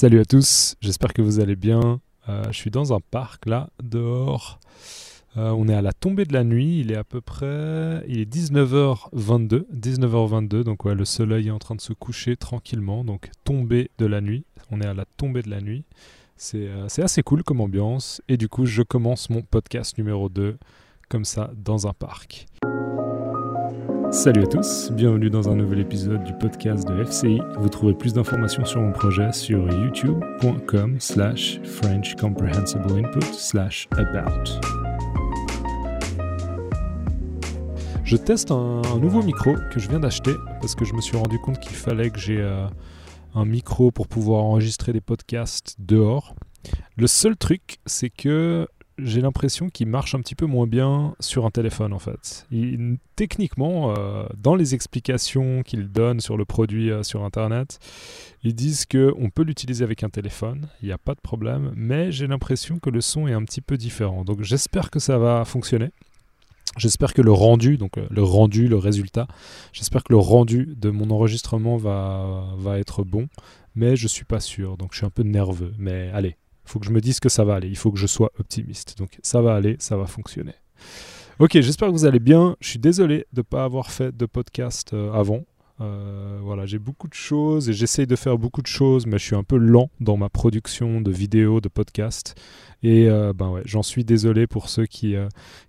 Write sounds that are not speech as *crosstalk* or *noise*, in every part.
Salut à tous, j'espère que vous allez bien. Euh, je suis dans un parc là, dehors. Euh, on est à la tombée de la nuit, il est à peu près il est 19h22, 19h22 donc le soleil est en train de se coucher tranquillement donc tombée de la nuit. On est à la tombée de la nuit. C'est euh, assez cool comme ambiance et du coup, je commence mon podcast numéro 2 comme ça dans un parc. Salut à tous, bienvenue dans un nouvel épisode du podcast de FCI. Vous trouverez plus d'informations sur mon projet sur youtube.com slash French Comprehensible Input slash about. Je teste un, nouveau micro que je viens d'acheter parce que je me suis rendu compte qu'il fallait que j'ai euh, un micro pour pouvoir enregistrer des podcasts dehors. Le seul truc, c'est que j'ai l'impression qu'il marche un petit peu moins bien sur un téléphone en fait. Techniquement, euh, dans les explications qu'ils donnent sur le produit euh, sur internet, ils disent que on peut l'utiliser avec un téléphone, il n'y a pas de problème, mais j'ai l'impression que le son est un petit peu différent. Donc j'espère que ça va fonctionner. J'espère que le rendu, donc euh, le rendu, le résultat, j'espère que le rendu de mon enregistrement va, va être bon, mais je suis pas sûr, donc je suis un peu nerveux. Mais allez, il faut que je me dise que ça va aller, il faut que je sois optimiste. Donc ça va aller, ça va fonctionner. Ok, j'espère que vous allez bien. Je suis désolé de ne pas avoir fait de podcast euh, avant. Euh, voilà, j'ai beaucoup de choses et j'essaye de faire beaucoup de choses, mais je suis un peu lent dans ma production de vidéos, de podcasts. Et euh, ben ouais, j'en suis désolé pour ceux qui,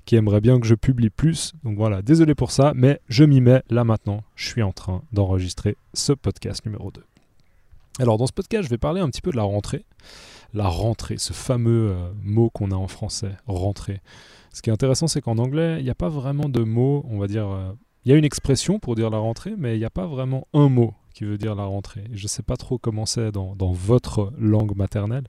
qui aimeraient bien que je publie plus. Donc voilà, désolé pour ça, mais je m'y mets là maintenant. Je suis en train d'enregistrer ce podcast numéro 2. Alors dans ce podcast, je vais parler un petit peu de la rentrée. La rentrée, ce fameux euh, mot qu'on a en français, rentrée. Ce qui est intéressant, c'est qu'en anglais, il n'y a pas vraiment de mot, on va dire... euh, il y a une expression pour dire la rentrée, mais il n'y a pas vraiment un mot qui veut dire la rentrée. Je ne sais pas trop comment c'est dans, dans votre langue maternelle.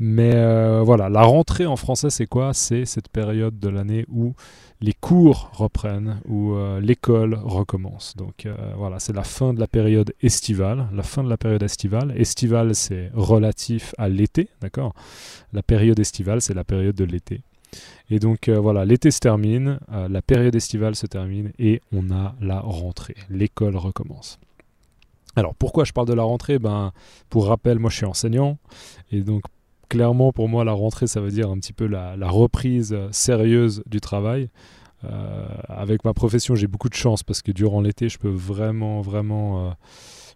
Mais euh, voilà, la rentrée en français, c'est quoi? C'est cette période de l'année où les cours reprennent, où euh, l'école recommence. Donc euh, voilà, c'est la fin de la période estivale. La fin de la période estivale. Estivale, c'est relatif à l'été, d'accord? La période estivale, c'est la période de l'été. Et donc voilà, l'été se termine, la période estivale se termine et on a la rentrée. L'école recommence. Alors pourquoi je parle de la rentrée? Ben, Pour rappel, moi je suis enseignant et donc clairement pour moi la rentrée ça veut dire un petit peu la, reprise euh, sérieuse du travail. Euh, avec ma profession j'ai beaucoup de chance parce que durant l'été je peux vraiment vraiment...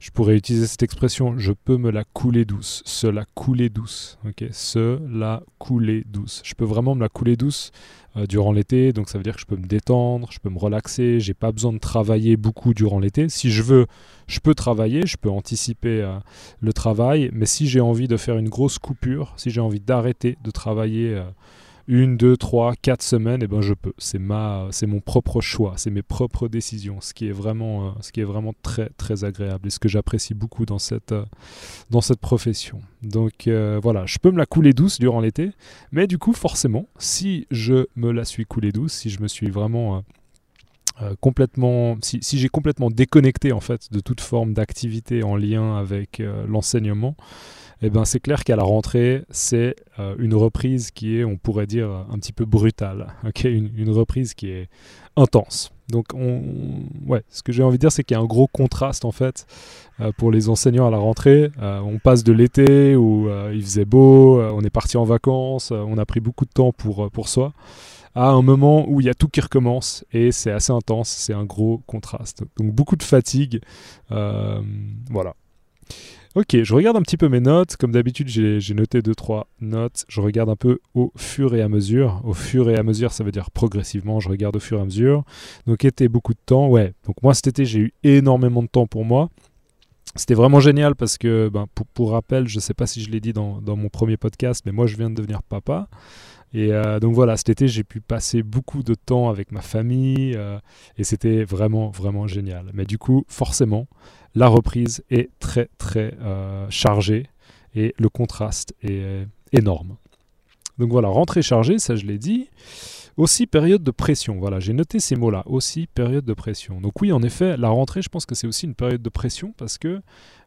je pourrais utiliser cette expression, je peux me la couler douce, se la couler douce, ok, se la couler douce. Je peux vraiment me la couler douce euh, durant l'été, donc ça veut dire que je peux me détendre, je peux me relaxer, j'ai pas besoin de travailler beaucoup durant l'été. Si je veux, je peux travailler, je peux anticiper euh, le travail, mais si j'ai envie de faire une grosse coupure, si j'ai envie d'arrêter de travailler euh, une, deux, trois, quatre semaines, eh ben je peux. C'est ma, c'est mon propre choix, c'est mes propres décisions, ce qui est vraiment, euh, ce qui est vraiment très très agréable et ce que j'apprécie beaucoup dans cette, euh, dans cette profession. Donc euh, voilà, je peux me la couler douce durant l'été, mais du coup forcément, si je me la suis coulée douce, si je me suis vraiment complètement, si, j'ai complètement déconnecté en fait de toute forme d'activité en lien avec l'enseignement, eh ben c'est clair qu'à la rentrée, c'est euh, une reprise qui est, on pourrait dire, un petit peu brutale. *laughs* une, reprise qui est intense. Donc, on, ouais, ce que j'ai envie de dire, c'est qu'il y a un gros contraste en fait euh, pour les enseignants à la rentrée. Euh, on passe de l'été où il faisait beau, on est parti en vacances, on a pris beaucoup de temps pour, pour soi, à un moment où il y a tout qui recommence et c'est assez intense, c'est un gros contraste. Donc, beaucoup de fatigue. voilà. Ok, je regarde un petit peu mes notes. Comme d'habitude, j'ai noté 2-3 notes. Je regarde un peu au fur et à mesure. Au fur et à mesure, ça veut dire progressivement. Je regarde au fur et à mesure. Donc, été beaucoup de temps. Ouais, donc moi cet été, j'ai eu énormément de temps pour moi. C'était vraiment génial parce que, ben, pour, rappel, je ne sais pas si je l'ai dit dans, dans mon premier podcast, mais moi je viens de devenir papa. Et euh, donc voilà, cet été, j'ai pu passer beaucoup de temps avec ma famille euh, et c'était vraiment, vraiment génial. Mais du coup, forcément, la reprise est très, très euh, chargée et le contraste est euh, énorme. Donc voilà, rentrée chargée, ça je l'ai dit. Aussi période de pression, voilà, j'ai noté ces mots-là, aussi période de pression. Donc oui, en effet, la rentrée, je pense que c'est aussi une période de pression parce que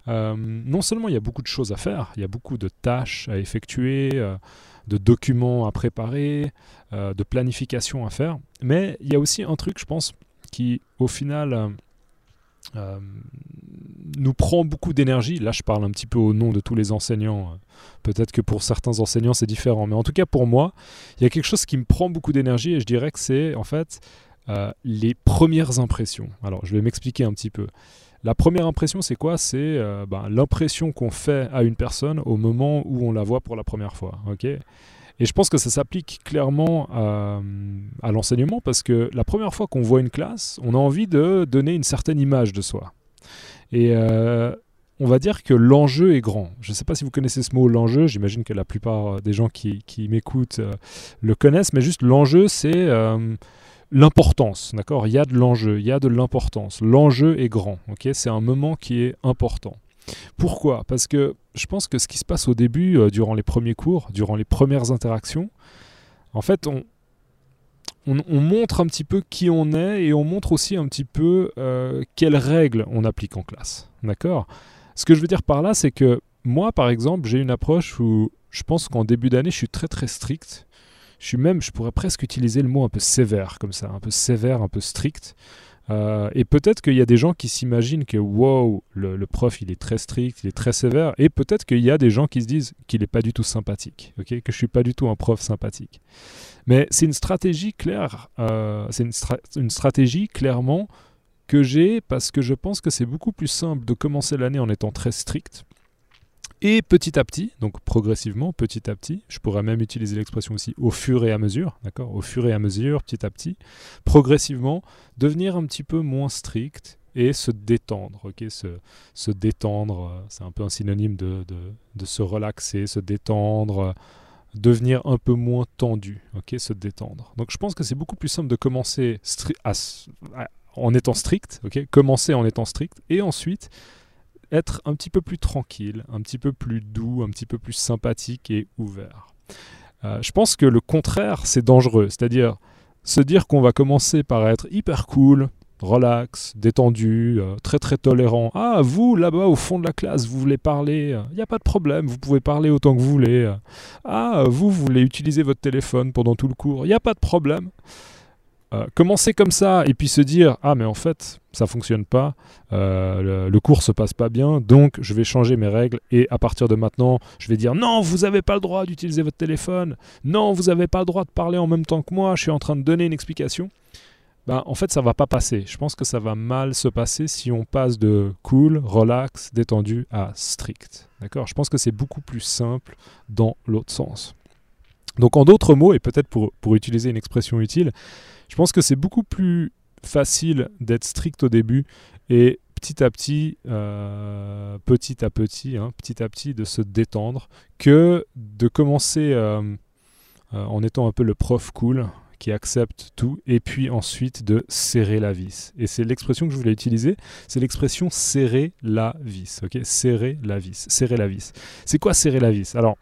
euh, non seulement il y a beaucoup de choses à faire, il y a beaucoup de tâches à effectuer, de documents à préparer, de planification à faire, mais il y a aussi un truc, je pense, qui au final nous prend beaucoup d'énergie. Là, je parle un petit peu au nom de tous les enseignants. Peut-être que pour certains enseignants, c'est différent. Mais en tout cas, pour moi, il y a quelque chose qui me prend beaucoup d'énergie et je dirais que c'est en fait euh, les premières impressions. Alors, je vais m'expliquer un petit peu. La première impression, c'est quoi? C'est euh, ben, l'impression qu'on fait à une personne au moment où on la voit pour la première fois. ok? Et je pense que ça s'applique clairement à, à l'enseignement parce que la première fois qu'on voit une classe, on a envie de donner une certaine image de soi. Et euh, on va dire que l'enjeu est grand. Je ne sais pas si vous connaissez ce mot, l'enjeu. J'imagine que la plupart des gens qui, m'écoutent euh, le connaissent, mais juste l'enjeu, c'est euh, l'importance. D'accord? Il y a de l'enjeu, il y a de l'importance. L'enjeu est grand. c'est un moment qui est important. Pourquoi? Parce que je pense que ce qui se passe au début, euh, durant les premiers cours, durant les premières interactions, en fait, on, on, montre un petit peu qui on est et on montre aussi un petit peu euh, quelles règles on applique en classe. D'accord? Ce que je veux dire par là, c'est que moi, par exemple, j'ai une approche où je pense qu'en début d'année, je suis très très strict. Je suis même, je pourrais presque utiliser le mot un peu sévère comme ça, un peu sévère, un peu strict. Euh, et peut-être qu'il y a des gens qui s'imaginent que wow, le, prof il est très strict, il est très sévère, et peut-être qu'il y a des gens qui se disent qu'il n'est pas du tout sympathique, que je suis pas du tout un prof sympathique. Mais c'est une stratégie claire, euh, c'est une, stratégie clairement que j'ai parce que je pense que c'est beaucoup plus simple de commencer l'année en étant très strict et petit à petit, donc progressivement, petit à petit, je pourrais même utiliser l'expression aussi au fur et à mesure, d'accord Au fur et à mesure, petit à petit, progressivement, devenir un petit peu moins strict et se détendre, ok se, se détendre, euh, c'est un peu un synonyme de, de, de, se relaxer, se détendre, devenir un peu moins tendu, ok Se détendre. Donc je pense que c'est beaucoup plus simple de commencer en étant strict, ok Commencer en étant strict et ensuite être un petit peu plus tranquille, un petit peu plus doux, un petit peu plus sympathique et ouvert. Euh, je pense que le contraire, c'est dangereux. C'est-à-dire se dire qu'on va commencer par être hyper cool, relax, détendu, euh, très très tolérant. Ah, vous là-bas au fond de la classe, vous voulez parler, il n'y a pas de problème, vous pouvez parler autant que vous voulez. Ah, vous, vous voulez utiliser votre téléphone pendant tout le cours, il n'y a pas de problème. Euh, commencer comme ça et puis se dire ah mais en fait ça fonctionne pas, euh, le, cours se passe pas bien, donc je vais changer mes règles et à partir de maintenant je vais dire non vous n'avez pas le droit d'utiliser votre téléphone, non vous n'avez pas le droit de parler en même temps que moi, je suis en train de donner une explication. Ben, en fait ça va pas passer. Je pense que ça va mal se passer si on passe de cool, relax, détendu à strict. D'accord? Je pense que c'est beaucoup plus simple dans l'autre sens. Donc en d'autres mots, et peut-être pour utiliser une expression utile, je pense que c'est beaucoup plus facile d'être strict au début et petit à petit, euh, petit à petit, hein, petit à petit, de se détendre que de commencer euh, euh, en étant un peu le prof cool qui accepte tout et puis ensuite de serrer la vis. Et c'est l'expression que je voulais utiliser, c'est l'expression serrer la vis. Ok, serrer la vis, serrer la vis. C'est quoi serrer la vis? Alors,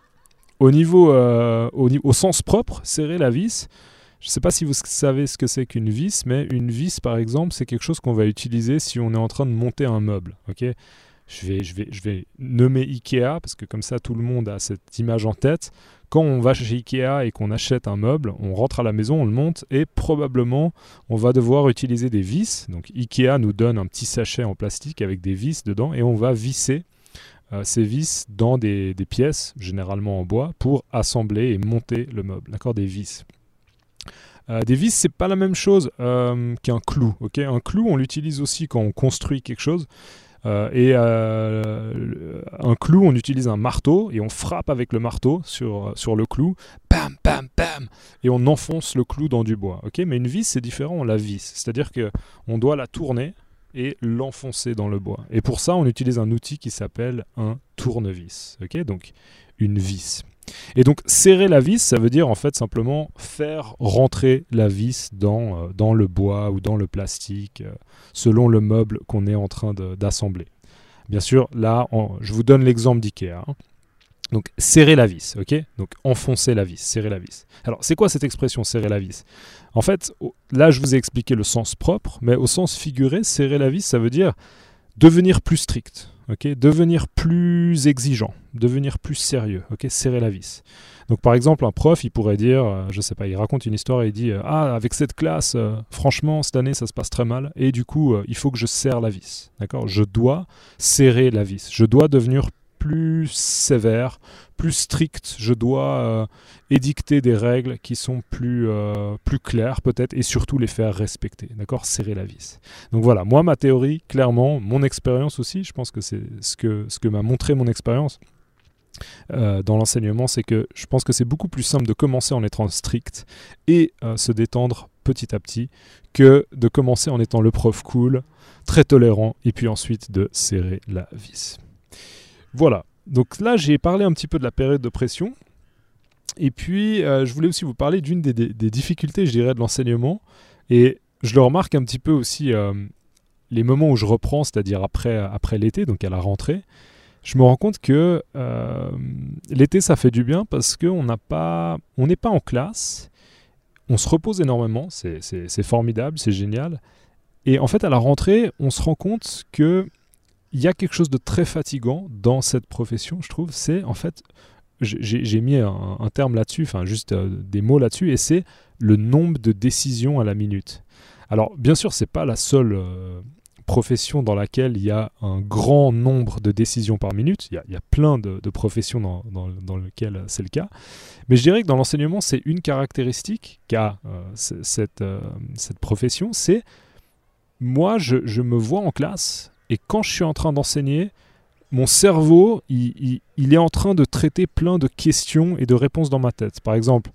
au niveau, au, au sens propre, serrer la vis. Je ne sais pas si vous savez ce que c'est qu'une vis, mais une vis, par exemple, c'est quelque chose qu'on va utiliser si on est en train de monter un meuble. Je vais, je, vais, je vais nommer Ikea, parce que comme ça, tout le monde a cette image en tête. Quand on va chez Ikea et qu'on achète un meuble, on rentre à la maison, on le monte, et probablement, on va devoir utiliser des vis. Donc Ikea nous donne un petit sachet en plastique avec des vis dedans, et on va visser euh, ces vis dans des, pièces, généralement en bois, pour assembler et monter le meuble. D'accord? Des vis. Euh, des vis, c'est pas la même chose euh, qu'un clou. un clou, on l'utilise aussi quand on construit quelque chose. Euh, et un clou, on utilise un marteau et on frappe avec le marteau sur, sur le clou, bam, bam, bam, et on enfonce le clou dans du bois. Mais une vis, c'est différent, on la visse. C'est-à-dire que on doit la tourner et l'enfoncer dans le bois. Et pour ça, on utilise un outil qui s'appelle un tournevis. Donc une vis. Et donc serrer la vis, ça veut dire en fait simplement faire rentrer la vis dans, euh, dans le bois ou dans le plastique, euh, selon le meuble qu'on est en train d'assembler. Bien sûr, là, je vous donne l'exemple d'IKEA. Hein. Donc serrer la vis, ok? Donc enfoncer la vis, serrer la vis. Alors c'est quoi cette expression serrer la vis? En fait, là je vous ai expliqué le sens propre, mais au sens figuré, serrer la vis, ça veut dire devenir plus strict. Ok, devenir plus exigeant, devenir plus sérieux, ok, serrer la vis. Donc par exemple, un prof, il pourrait dire, euh, je sais pas, il raconte une histoire et il dit, euh, ah, avec cette classe, euh, franchement, cette année, ça se passe très mal, et du coup, il faut que je serre la vis, d'accord? Je dois serrer la vis, je dois devenir plus sévère, plus strict, je dois édicter des règles qui sont plus, plus claires peut-être et surtout les faire respecter, d'accord? Serrer la vis. Donc voilà, moi ma théorie, clairement, mon expérience aussi, je pense que c'est ce que, ce que m'a montré mon expérience, euh, dans l'enseignement, c'est que je pense que c'est beaucoup plus simple de commencer en étant strict et euh, se détendre petit à petit que de commencer en étant le prof cool, très tolérant, et puis ensuite de serrer la vis. Voilà, donc là j'ai parlé un petit peu de la période de pression, et puis euh, je voulais aussi vous parler d'une des, difficultés, je dirais, de l'enseignement, et je le remarque un petit peu aussi les moments où je reprends, c'est-à-dire après, après l'été, donc à la rentrée, je me rends compte que euh, l'été, ça fait du bien parce qu'on n'est pas en classe, on se repose énormément, c'est formidable, c'est génial. Et en fait, à la rentrée, on se rend compte que il y a quelque chose de très fatigant dans cette profession, je trouve. C'est en fait, j'ai mis un, terme là-dessus, enfin juste euh, des mots là-dessus, et c'est le nombre de décisions à la minute. Alors, bien sûr, c'est pas la seule. Euh, profession dans laquelle il y a un grand nombre de décisions par minute. Il y a, plein de, professions dans, dans, lesquelles c'est le cas. Mais je dirais que dans l'enseignement, c'est une caractéristique qu'a euh, cette, cette profession, c'est moi, je, me vois en classe et quand je suis en train d'enseigner, mon cerveau, il, est en train de traiter plein de questions et de réponses dans ma tête. Par exemple,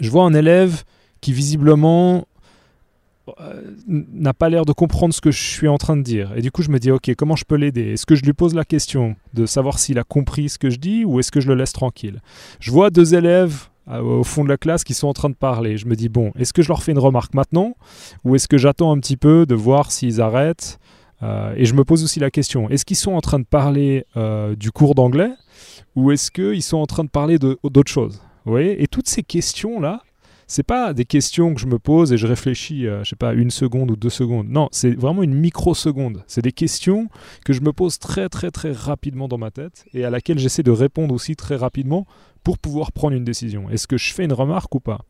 je vois un élève qui visiblement euh, n'a pas l'air de comprendre ce que je suis en train de dire. Et du coup, je me dis, ok, comment je peux l'aider? Est-ce que je lui pose la question de savoir s'il a compris ce que je dis ou est-ce que je le laisse tranquille? Je vois deux élèves euh, au fond de la classe qui sont en train de parler. Je me dis, bon, est-ce que je leur fais une remarque maintenant ou est-ce que j'attends un petit peu de voir s'ils arrêtent euh, Et je me pose aussi la question, est-ce qu'ils sont en train de parler du cours d'anglais ou est-ce qu'ils sont en train de parler d'autres choses? Vous voyez? Et toutes ces questions-là, c'est pas des questions que je me pose et je réfléchis, euh, je sais pas, une seconde ou deux secondes. Non, c'est vraiment une microseconde. C'est des questions que je me pose très très très rapidement dans ma tête et à laquelle j'essaie de répondre aussi très rapidement pour pouvoir prendre une décision. Est-ce que je fais une remarque ou pas?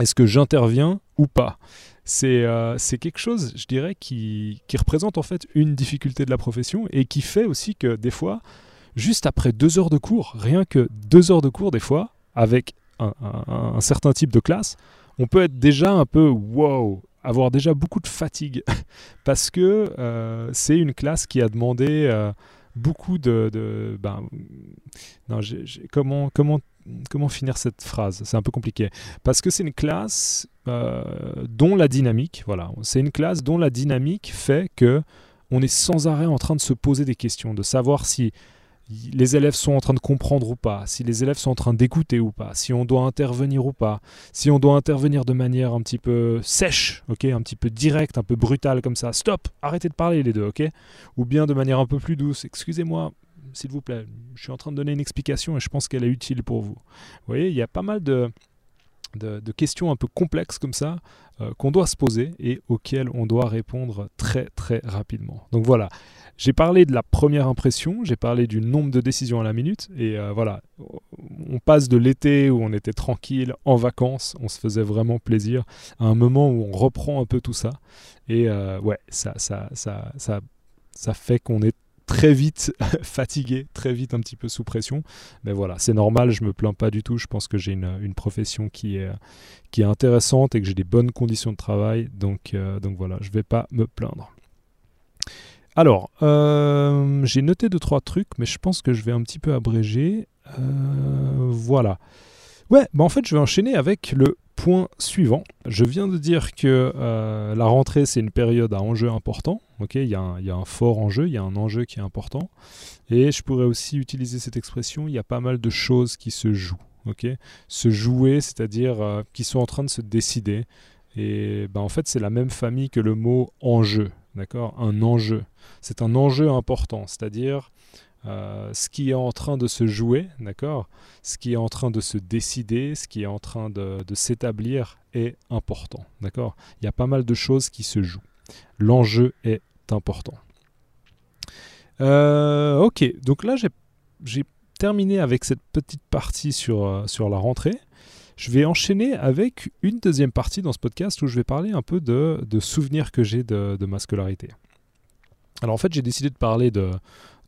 Est-ce que j'interviens ou pas? Euh, c'est quelque chose, je dirais, qui, qui représente en fait une difficulté de la profession et qui fait aussi que des fois, juste après deux heures de cours, rien que deux heures de cours des fois, avec un, certain type de classe, on peut être déjà un peu wow, avoir déjà beaucoup de fatigue. *laughs* Parce que euh, c'est une classe qui a demandé euh, beaucoup de, ben, comment finir cette phrase? C'est un peu compliqué. Parce que c'est une classe euh, dont la dynamique, voilà, c'est une classe dont la dynamique fait que on est sans arrêt en train de se poser des questions, de savoir si les élèves sont en train de comprendre ou pas, si les élèves sont en train d'écouter ou pas, si on doit intervenir ou pas, si on doit intervenir de manière un petit peu sèche, un petit peu directe, un peu brutale comme ça, stop, arrêtez de parler les deux, ok, ou bien de manière un peu plus douce, excusez-moi, s'il vous plaît, je suis en train de donner une explication et je pense qu'elle est utile pour vous. Vous voyez, il y a pas mal de, de, questions un peu complexes comme ça euh, qu'on doit se poser et auxquelles on doit répondre très très rapidement. Donc voilà, j'ai parlé de la première impression, j'ai parlé du nombre de décisions à la minute, et euh, voilà, on passe de l'été où on était tranquille, en vacances, on se faisait vraiment plaisir, à un moment où on reprend un peu tout ça, et euh, ouais, ça, ça, ça, ça, ça fait qu'on est très vite *laughs* fatigué, très vite un petit peu sous pression. Mais voilà, c'est normal, je me plains pas du tout. Je pense que j'ai une, une, profession qui est, qui est intéressante et que j'ai des bonnes conditions de travail. Donc, euh, donc voilà, je vais pas me plaindre. Alors, euh, j'ai noté deux trois trucs, mais je pense que je vais un petit peu abréger. Euh, voilà. Ouais, bah en fait, je vais enchaîner avec le point suivant. Je viens de dire que euh, la rentrée, c'est une période à enjeu important. Ok, il y, a un fort enjeu, il y a un enjeu qui est important. Et je pourrais aussi utiliser cette expression. Il y a pas mal de choses qui se jouent. Se jouer, c'est-à-dire qui sont en train de se décider. Et bah, en fait, c'est la même famille que le mot enjeu d'accord? Un enjeu. C'est un enjeu important, c'est-à-dire euh, ce qui est en train de se jouer, d'accord? Ce qui est en train de se décider, ce qui est en train de, s'établir est important, d'accord? Il y a pas mal de choses qui se jouent. L'enjeu est important. Euh, ok, donc là j'ai terminé avec cette petite partie sur, euh, sur la rentrée. Je vais enchaîner avec une deuxième partie dans ce podcast où je vais parler un peu de, de souvenirs que j'ai de, de ma scolarité. Alors en fait j'ai décidé de parler de,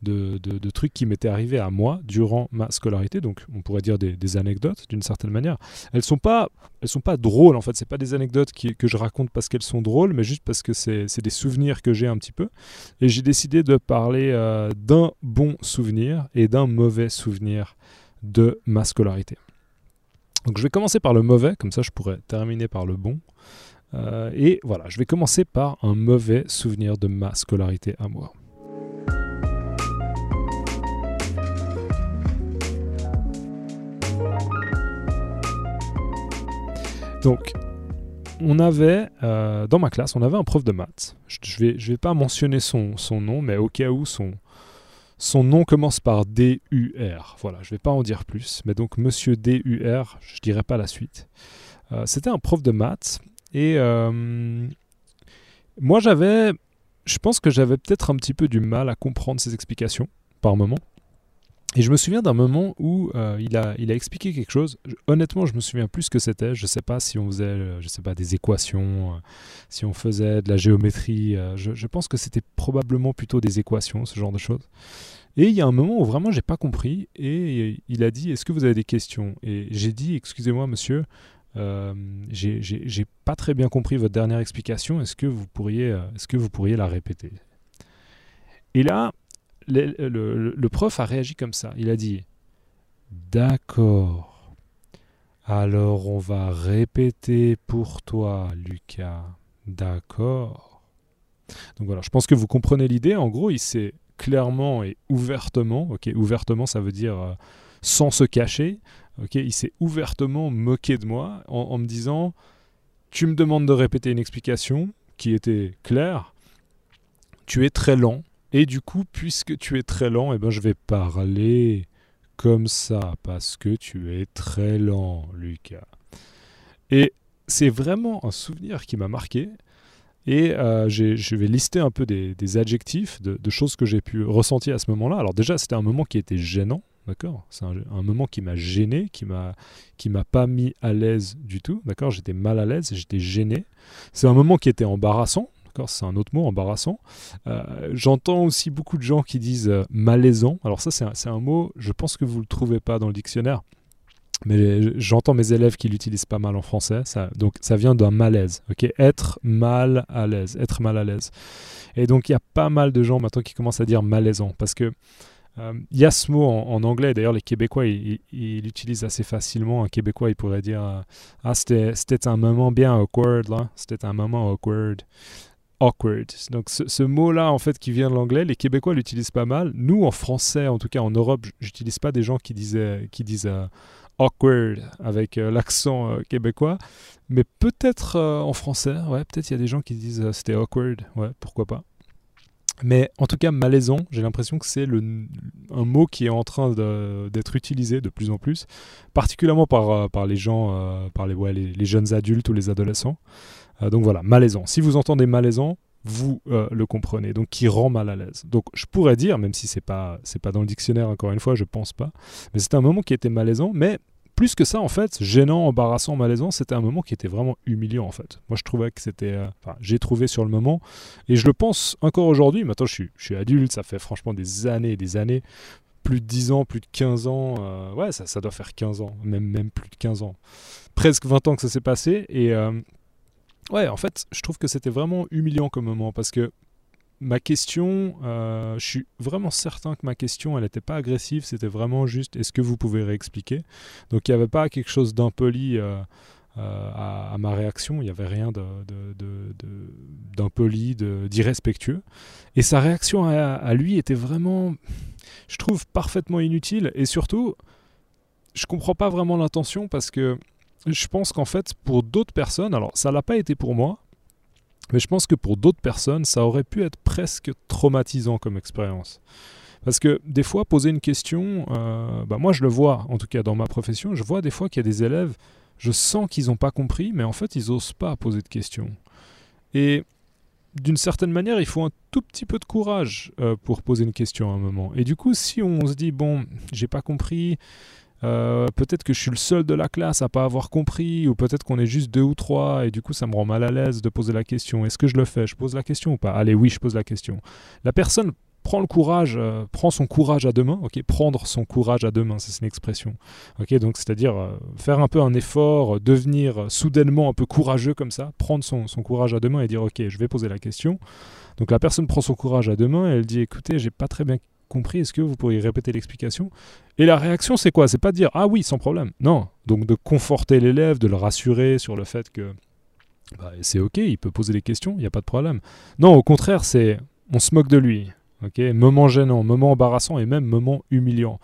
de, trucs qui m'étaient arrivés à moi durant ma scolarité. Donc, on pourrait dire des, anecdotes d'une certaine manière. Elles sont pas, elles sont pas drôles en fait. C'est pas des anecdotes que je raconte parce qu'elles sont drôles, mais juste parce que c'est des souvenirs que j'ai un petit peu. Et j'ai décidé de parler euh, d'un bon souvenir et d'un mauvais souvenir de ma scolarité. Donc, je vais commencer par le mauvais, comme ça je pourrais terminer par le bon. Euh, et voilà, je vais commencer par un mauvais souvenir de ma scolarité à moi. Donc, on avait, euh, dans ma classe, on avait un prof de maths. Je ne vais, je vais pas mentionner son, son, nom, mais au cas où son, son nom commence par D-U-R. Voilà, je ne vais pas en dire plus. Mais donc, monsieur D-U-R, je ne dirai pas la suite. Euh, c'était un prof de maths. Et euh, moi, j'avais, je pense que j'avais peut-être un petit peu du mal à comprendre ses explications par moment. Et je me souviens d'un moment où euh, il, a, expliqué quelque chose. honnêtement, je me souviens plus ce que c'était. Je ne sais pas si on faisait, euh, je sais pas, des équations, euh, si on faisait de la géométrie. Je, je, pense que c'était probablement plutôt des équations, ce genre de choses. Et il y a un moment où vraiment j'ai pas compris. Et il a dit Est-ce que vous avez des questions? Et j'ai dit Excusez-moi, monsieur, j'ai pas très bien compris votre dernière explication. Est-ce que pourriez, est-ce que vous pourriez la répéter? Et là, le, prof a réagi comme ça. Il a dit D'accord. Alors on va répéter pour toi, Lucas. D'accord. Donc voilà, je pense que vous comprenez l'idée. En gros, il s'est clairement et ouvertement, ok, ouvertement ça veut dire euh, sans se cacher, ok, il s'est ouvertement moqué de moi en me disant Tu me demandes de répéter une explication qui était claire, tu es très lent, et du coup, puisque tu es très lent, eh ben, je vais parler comme ça, parce que tu es très lent, Lucas. Et c'est vraiment un souvenir qui m'a marqué. Et euh, je vais lister un peu des, adjectifs de, choses que j'ai pu ressentir à ce moment-là. Alors déjà, c'était un moment qui était gênant, d'accord? C'est un, un, moment qui m'a gêné, qui m'a qui m'a pas mis à l'aise du tout, d'accord? J'étais mal à l'aise, j'étais gêné. C'est un moment qui était embarrassant, c'est un autre mot embarrassant. Euh, j'entends aussi beaucoup de gens qui disent euh, malaisant. Alors ça, c'est un, mot, je pense que vous ne le trouvez pas dans le dictionnaire. Mais j'entends mes élèves qui l'utilisent pas mal en français. Ça, donc ça vient d'un malaise. être mal à l'aise. Être mal à l'aise. Et donc il y a pas mal de gens maintenant qui commencent à dire malaisant. Parce que euh, il y a ce mot en, anglais, d'ailleurs les Québécois ils l'utilisent assez facilement. Un Québécois il pourrait dire Ah, c'était un moment bien awkward là, c'était un moment awkward awkward. Donc ce, mot-là, en fait, qui vient de l'anglais, les Québécois l'utilisent pas mal. Nous, en français, en tout cas en Europe, j'utilise pas des gens qui, disaient, qui disent euh, awkward avec euh, l'accent euh, québécois. Mais peut-être en français, ouais, peut-être il y a des gens qui disent c'était awkward, ouais, pourquoi pas. Mais en tout cas, malaisant, j'ai l'impression que c'est un mot qui est en train d'être utilisé de plus en plus, particulièrement par, par les gens, par les, ouais, les, les, jeunes adultes ou les adolescents. Euh, donc voilà, malaisant. Si vous entendez malaisant, vous euh, le comprenez, donc qui rend mal à l'aise. Donc je pourrais dire, même si c'est pas c'est pas dans le dictionnaire encore une fois, je pense pas, mais c'était un moment qui était malaisant, mais plus que ça en fait, gênant, embarrassant, malaisant, c'était un moment qui était vraiment humiliant en fait. Moi je trouvais que c'était, euh, enfin j'ai trouvé sur le moment, et je le pense encore aujourd'hui. Maintenant je suis, je suis adulte, ça fait franchement des années et des années, plus de 10 ans, plus de 15 ans, ouais ça, ça doit faire 15 ans, même même plus de 15 ans, presque 20 ans que ça s'est passé, et ouais, en fait, je trouve que c'était vraiment humiliant comme moment parce que ma question, euh, je suis vraiment certain que ma question, elle n'était pas agressive, c'était vraiment juste est-ce que vous pouvez réexpliquer? Donc il n'y avait pas quelque chose d'impoli euh, euh, à, ma réaction, il n'y avait rien d'impoli, d'irrespectueux. Et sa réaction à, à, lui était vraiment, je trouve, parfaitement inutile et surtout, je comprends pas vraiment l'intention parce que je pense qu'en fait, pour d'autres personnes, alors ça l'a pas été pour moi, mais je pense que pour d'autres personnes, ça aurait pu être presque traumatisant comme expérience. Parce que des fois, poser une question, euh, bah moi je le vois, en tout cas dans ma profession, je vois des fois qu'il y a des élèves, je sens qu'ils n'ont pas compris, mais en fait ils n'osent pas poser de questions. Et d'une certaine manière, il faut un tout petit peu de courage euh, pour poser une question à un moment. Et du coup, si on se dit, bon, j'ai pas compris, euh, peut-être que je suis le seul de la classe à pas avoir compris, ou peut-être qu'on est juste deux ou trois, et du coup ça me rend mal à l'aise de poser la question. Est-ce que je le fais Je pose la question ou pas? Allez, oui, je pose la question. La personne prend le courage, euh, prend son courage à deux mains, ok, prendre son courage à deux mains, c'est une expression, ok, donc c'est-à-dire euh, faire un peu un effort, devenir soudainement un peu courageux comme ça, prendre son, son, courage à deux mains et dire ok, je vais poser la question. Donc la personne prend son courage à deux mains et elle dit écoutez, j'ai pas très bien compris, est-ce que vous pourriez répéter l'explication? Et la réaction c'est quoi? C'est pas de dire ah oui, sans problème, non, donc de conforter l'élève, de le rassurer sur le fait que bah, c'est ok, il peut poser des questions, il n'y a pas de problème. Non, au contraire, c'est on se moque de lui, ok? Moment gênant, moment embarrassant et même moment humiliant.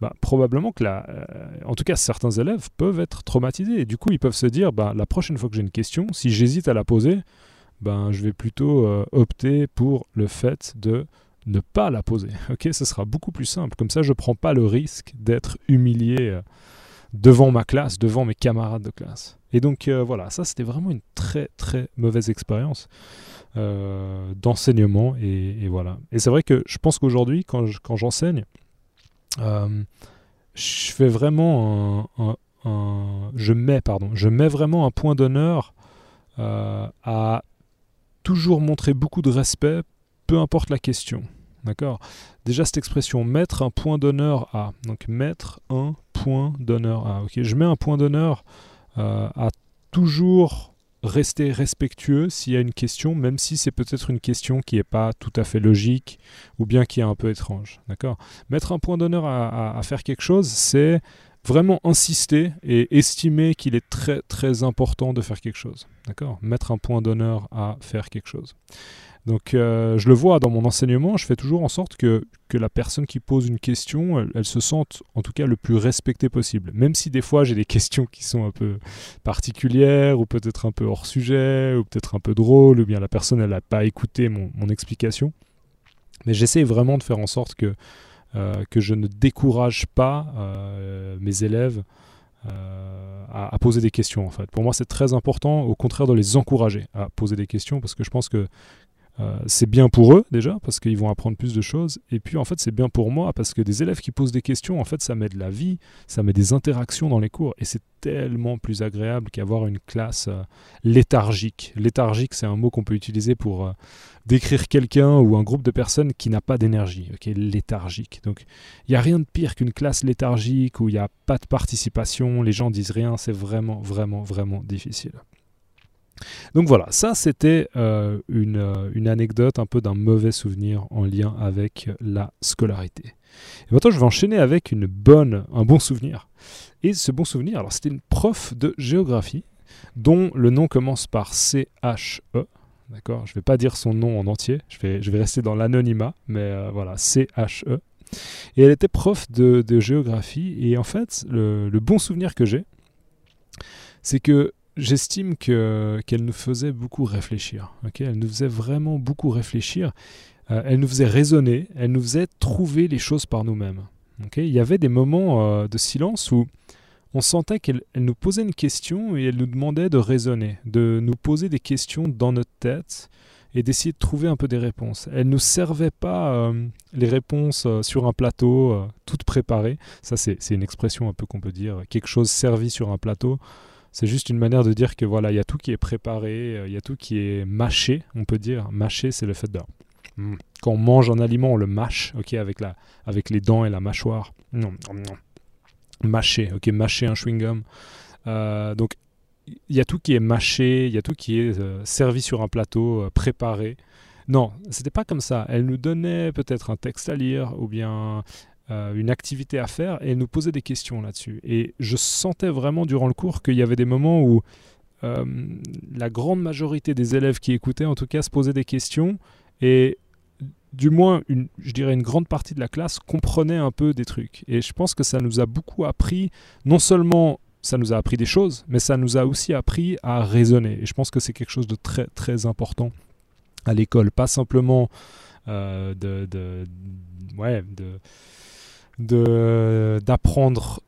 Bah, probablement que là, euh, en tout cas certains élèves peuvent être traumatisés et du coup ils peuvent se dire bah, la prochaine fois que j'ai une question, si j'hésite à la poser, ben, je vais plutôt euh, opter pour le fait de ne pas la poser. *laughs* Ok, ce sera beaucoup plus simple. Comme ça, je ne prends pas le risque d'être humilié euh, devant ma classe, devant mes camarades de classe. Et donc voilà, ça c'était vraiment une très très mauvaise expérience. Euh, d'enseignement et, voilà. Et c'est vrai que je pense qu'aujourd'hui, quand, j'enseigne, euh, je fais vraiment un, je mets vraiment un point d'honneur euh, à toujours montrer beaucoup de respect, peu importe la question. D'accord? Déjà cette expression mettre un point d'honneur à. Donc mettre un point d'honneur à. Je mets un point d'honneur à toujours rester respectueux s'il y a une question, même si c'est peut-être une question qui n'est pas tout à fait logique ou bien qui est un peu étrange. D'accord? Mettre un point d'honneur à, faire quelque chose, c'est vraiment insister et estimer qu'il est très très important de faire quelque chose. D'accord? Mettre un point d'honneur à faire quelque chose. Donc euh, je le vois dans mon enseignement, je fais toujours en sorte que, que la personne qui pose une question, elle, se sente en tout cas le plus respectée possible. Même si des fois j'ai des *laughs* questions qui sont un peu particulières ou peut-être un peu hors sujet ou peut-être un peu drôles ou bien la personne elle n'a pas écouté mon, mon explication. Mais j'essaie vraiment de faire en sorte que, euh, que je ne décourage pas euh, mes élèves à, à, poser des questions en fait. Pour moi c'est très important au contraire de les encourager à poser des questions parce que je pense que euh, c'est bien pour eux déjà parce qu'ils vont apprendre plus de choses. Et puis en fait c'est bien pour moi parce que des élèves qui posent des questions en fait ça met de la vie ça met des interactions dans les cours. Et c'est tellement plus agréable qu'avoir une classe euh, léthargique. Léthargique c'est un mot qu'on peut utiliser pour euh, décrire quelqu'un ou un groupe de personnes qui n'a pas d'énergie ok léthargique. Donc il n'y a rien de pire qu'une classe léthargique où il n'y a pas de participation les gens disent rien. C'est vraiment vraiment vraiment difficile donc voilà, ça c'était euh, euh, une, anecdote un peu d'un mauvais souvenir en lien avec la scolarité. Et maintenant je vais enchaîner avec une bonne, un bon souvenir. Et ce bon souvenir, alors c'était une prof de géographie dont le nom commence par C-H-E. D'accord? Je ne vais pas dire son nom en entier, je vais, je vais rester dans l'anonymat, mais euh, voilà, C-H-E. Et elle était prof de, géographie, et en fait, le bon souvenir que j'ai, c'est que j'estime que qu'elle nous faisait beaucoup réfléchir. elle nous faisait vraiment beaucoup réfléchir. Euh, elle nous faisait raisonner. Elle nous faisait trouver les choses par nous-mêmes. il y avait des moments euh, de silence où on sentait qu'elle nous posait une question et elle nous demandait de raisonner, de nous poser des questions dans notre tête et d'essayer de trouver un peu des réponses. Elle ne nous servait pas euh, les réponses sur un plateau, toutes préparées. Ça, c'est une expression un peu qu'on peut dire, quelque chose servi sur un plateau. C'est juste une manière de dire que voilà, il y a tout qui est préparé, euh, il y a tout qui est mâché, on peut dire. Mâché, c'est le fait de hmm, quand on mange un aliment, on le mâche, ok, avec la, avec les dents et la mâchoire. Non, non. Mâcher, ok, mâcher un chewing gum. Euh, donc il y a tout qui est mâché, il y a tout qui est euh, servi sur un plateau, préparé. Non, c'était pas comme ça. Elle nous donnait peut-être un texte à lire ou bien euh, une activité à faire et nous poser des questions là-dessus. Et je sentais vraiment durant le cours qu'il y avait des moments où euh, la grande majorité des élèves qui écoutaient, en tout cas, se posaient des questions et du moins, une, je dirais une grande partie de la classe comprenait un peu des trucs. Et je pense que ça nous a beaucoup appris, non seulement ça nous a appris des choses, mais ça nous a aussi appris à raisonner. Et je pense que c'est quelque chose de très très important à l'école, pas simplement euh, de, de, ouais, de d'apprendre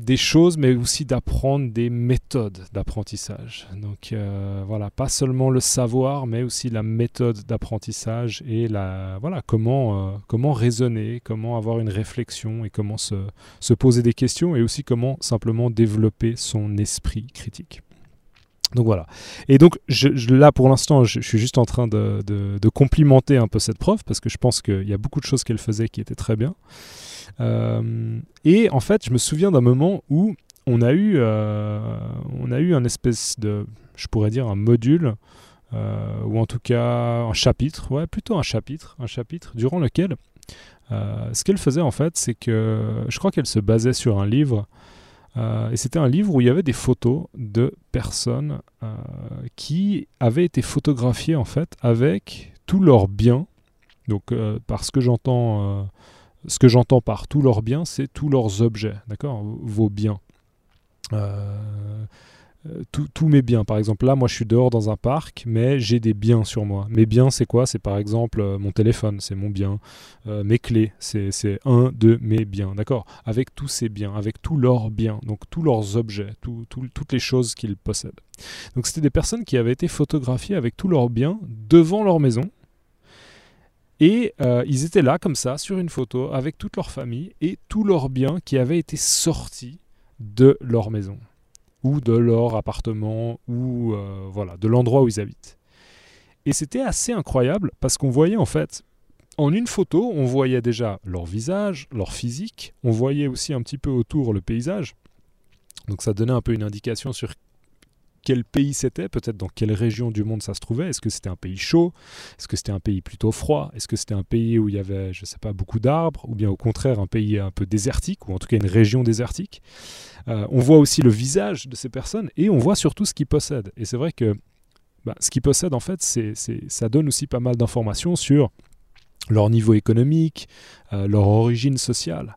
des choses, mais aussi d'apprendre des méthodes d'apprentissage. Donc euh, voilà, pas seulement le savoir, mais aussi la méthode d'apprentissage et la, voilà, comment, euh, comment raisonner, comment avoir une réflexion et comment se, se, poser des questions et aussi comment simplement développer son esprit critique. Donc voilà. Et donc là pour l'instant, je, suis juste en train de, de, de, complimenter un peu cette prof parce que je pense qu'il y a beaucoup de choses qu'elle faisait qui étaient très bien. Euh, et en fait, je me souviens d'un moment où on a eu, euh, on a eu un espèce de, je pourrais dire, un module, euh, ou en tout cas un chapitre, ouais, plutôt un chapitre, un chapitre durant lequel ce qu'elle faisait en fait, c'est que je crois qu'elle se basait sur un livre, et c'était un livre où il y avait des photos de personnes qui avaient été photographiées en fait avec tous leurs biens. Donc, parce que j'entends ce que j'entends par tous leurs biens, c'est tous leurs objets, d'accord Vos biens. Euh, euh, tous mes biens. Par exemple, là, moi, je suis dehors dans un parc, mais j'ai des biens sur moi. Mes biens, c'est quoi? C'est par exemple euh, mon téléphone, c'est mon bien. mes clés, c'est un de mes biens. D'accord? Avec tous ces biens, avec tous leurs biens, donc tous leurs objets, toutes les choses qu'ils possèdent. Donc, c'était des personnes qui avaient été photographiées avec tous leurs biens devant leur maison. Et euh, ils étaient là comme ça sur une photo avec toute leur famille et tous leurs biens qui avaient été sortis de leur maison ou de leur appartement ou euh, voilà de l'endroit où ils habitent. Et c'était assez incroyable parce qu'on voyait en fait en une photo, on voyait déjà leur visage, leur physique, on voyait aussi un petit peu autour le paysage. Donc ça donnait un peu une indication sur quel pays c'était, peut-être dans quelle région du monde ça se trouvait. Est-ce que c'était un pays chaud? Est-ce que c'était un pays plutôt froid? Est-ce que c'était un pays où il y avait, je ne sais pas, beaucoup d'arbres? Ou bien au contraire un pays un peu désertique, ou en tout cas une région désertique? Euh, On voit aussi le visage de ces personnes et on voit surtout ce qu'ils possèdent. Et c'est vrai que bah, ce qu'ils possèdent, en fait, c'est, ça donne aussi pas mal d'informations sur leur niveau économique, euh, leur origine sociale.